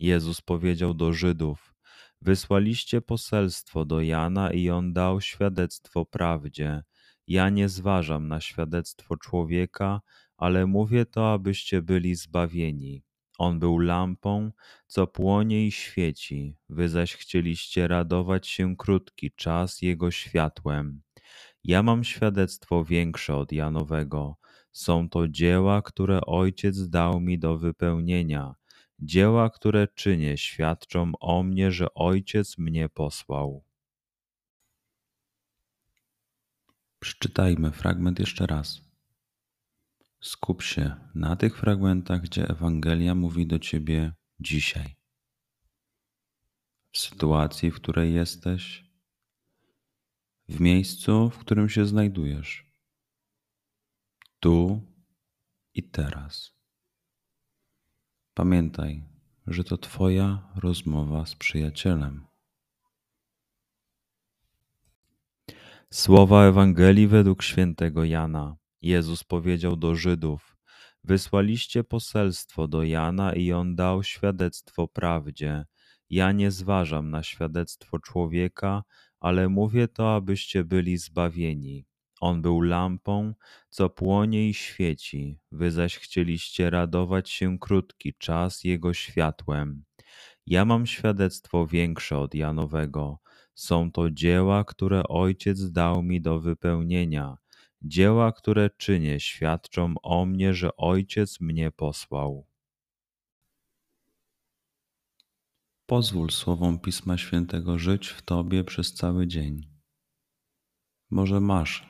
Jezus powiedział do Żydów: Wysłaliście poselstwo do Jana i on dał świadectwo prawdzie. Ja nie zważam na świadectwo człowieka, ale mówię to, abyście byli zbawieni. On był lampą, co płonie i świeci, wy zaś chcieliście radować się krótki czas jego światłem. Ja mam świadectwo większe od Janowego. Są to dzieła, które Ojciec dał mi do wypełnienia. Dzieła, które czynię, świadczą o mnie, że Ojciec mnie posłał. Przeczytajmy fragment jeszcze raz. Skup się na tych fragmentach, gdzie Ewangelia mówi do ciebie dzisiaj. W sytuacji, w której jesteś, w miejscu, w którym się znajdujesz, tu i teraz. Pamiętaj, że to Twoja rozmowa z przyjacielem. Słowa Ewangelii według świętego Jana. Jezus powiedział do Żydów: Wysłaliście poselstwo do Jana i on dał świadectwo prawdzie. Ja nie zważam na świadectwo człowieka, ale mówię to, abyście byli zbawieni. On był lampą, co płonie i świeci, wy zaś chcieliście radować się krótki czas jego światłem. Ja mam świadectwo większe od Janowego. Są to dzieła, które Ojciec dał mi do wypełnienia. Dzieła, które czynię, świadczą o mnie, że Ojciec mnie posłał. Pozwól słowom Pisma Świętego żyć w Tobie przez cały dzień. Może masz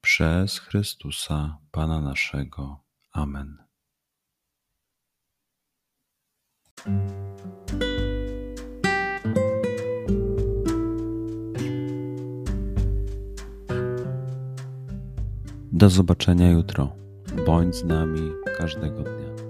przez Chrystusa Pana naszego. Amen. Do zobaczenia jutro. Bądź z nami każdego dnia.